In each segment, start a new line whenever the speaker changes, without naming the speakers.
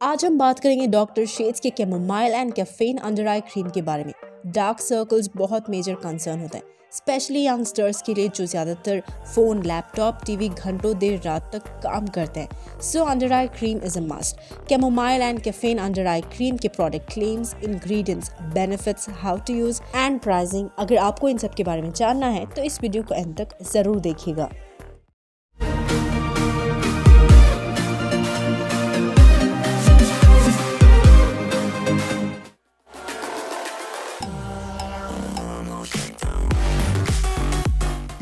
आज हम बात करेंगे डॉक्टर शेड्स के chamomile and caffeine under eye cream के बारे में। डार्क सर्कल्स बहुत मेजर कंसर्न होता है स्पेशली यंगस्टर्स के लिए जो ज़्यादातर फ़ोन लैपटॉप टीवी घंटों देर रात तक काम करते हैं। So under eye cream is a must chamomile and caffeine under eye cream के product claims ingredients benefits how to use and pricing अगर आपको इन सब के बारे में जानना है तो इस वीडियो को एंड तक ज़रूर देखिएगा।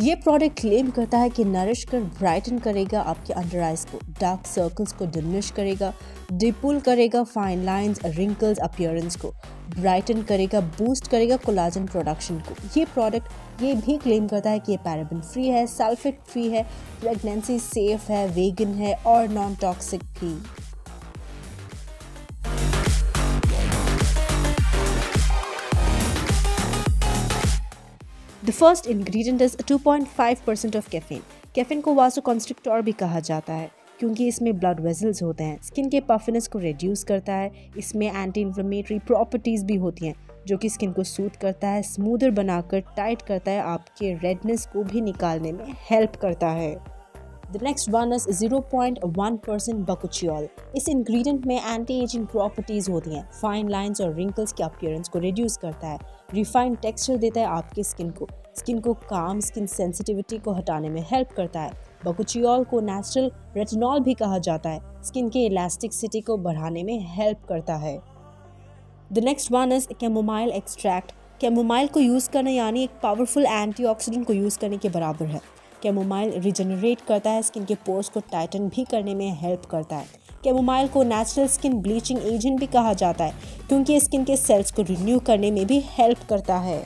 ये प्रोडक्ट क्लेम करता है कि नरिश कर ब्राइटन करेगा, आपके अंडर आइज़ को डार्क सर्कल्स को डिमिश करेगा डिपुल करेगा फाइन लाइंस रिंकल्स अपियरेंस को ब्राइटन करेगा बूस्ट करेगा कोलाजन प्रोडक्शन को। ये प्रोडक्ट ये भी क्लेम करता है कि ये पैराबिन फ्री है सल्फेट फ्री है प्रेगनेंसी सेफ़ है वेगन है और नॉन टॉक्सिक भी। The first ingredient is 2.5 percent of caffeine caffeine को वासो कॉन्स्ट्रिक्टोर भी कहा जाता है, क्योंकि इसमें ब्लड वेजल्स होते हैं। स्किन के पफनेस को रिड्यूस करता है। इसमें एंटी इन्फ्लेमेटरी प्रॉपर्टीज़ भी होती हैं, जो कि स्किन को सूट करता है स्मूदर बनाकर टाइट करता है, आपके रेडनेस को भी निकालने में हेल्प करता है। The next one is 0.1 percent bakuchiol इस इंग्रेडिएंट में एंटी एजिंग प्रॉपर्टीज़ होती हैं। फाइन लाइंस और रिंकल्स के अपीयरेंस को रिड्यूस करता है। रिफाइंड टेक्सचर देता है आपके स्किन को। स्किन को काम स्किन सेंसिटिविटी को हटाने में हेल्प करता है। बकुचियल को नेचुरल रेटिनॉल भी कहा जाता है। स्किन के इलास्टिकसिटी को बढ़ाने में हेल्प करता है। The next one is chamomile extract chamomile को यूज़ करना यानी एक पावरफुल एंटीऑक्सीडेंट को यूज़ करने के बराबर है। कैमोमाइल रिजनरेट करता है, स्किन के पोर्स को टाइटन भी करने में हेल्प करता है। कैमोमाइल को नेचुरल स्किन ब्लीचिंग एजेंट भी कहा जाता है, क्योंकि स्किन के सेल्स को रिन्यू करने में भी हेल्प करता है।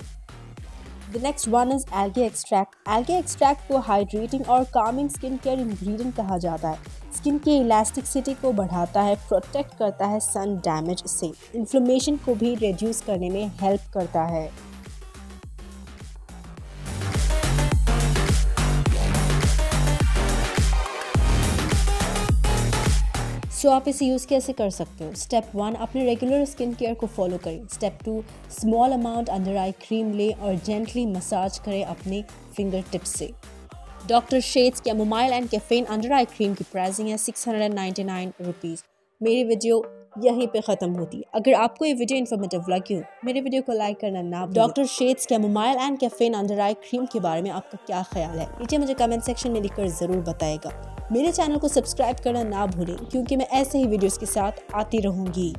The next one is algae extract algae extract को हाइड्रेटिंग और कामिंग स्किन केयर इंग्रेडिएंट कहा जाता है। स्किन की इलास्टिकसिटी को बढ़ाता है प्रोटेक्ट करता है सन डैमेज से। इन्फ्लेमेशन को भी रिड्यूस करने में हेल्प करता है। सो so, आप इसे यूज़ कैसे कर सकते हो? स्टेप वन अपने रेगुलर स्किन केयर को फॉलो करें। Step two small amount under eye cream लें और जेंटली मसाज करें अपने फिंगर टिप्स से doctor Sheth's chamomile and caffeine under eye cream की प्राइसिंग है six hundred ninety nine rupees मेरी वीडियो यहीं पे ख़त्म होती है। अगर आपको ये वीडियो इन्फॉर्मेटिव लगी हो मेरे वीडियो को लाइक करना ना doctor Sheth's chamomile and caffeine under eye cream के बारे में आपका क्या ख्याल है? नीचे मुझे कमेंट सेक्शन में लिखकर ज़रूर बताएगा। मेरे चैनल को सब्सक्राइब करना ना भूलें, क्योंकि मैं ऐसे ही वीडियोस के साथ आती रहूँगी।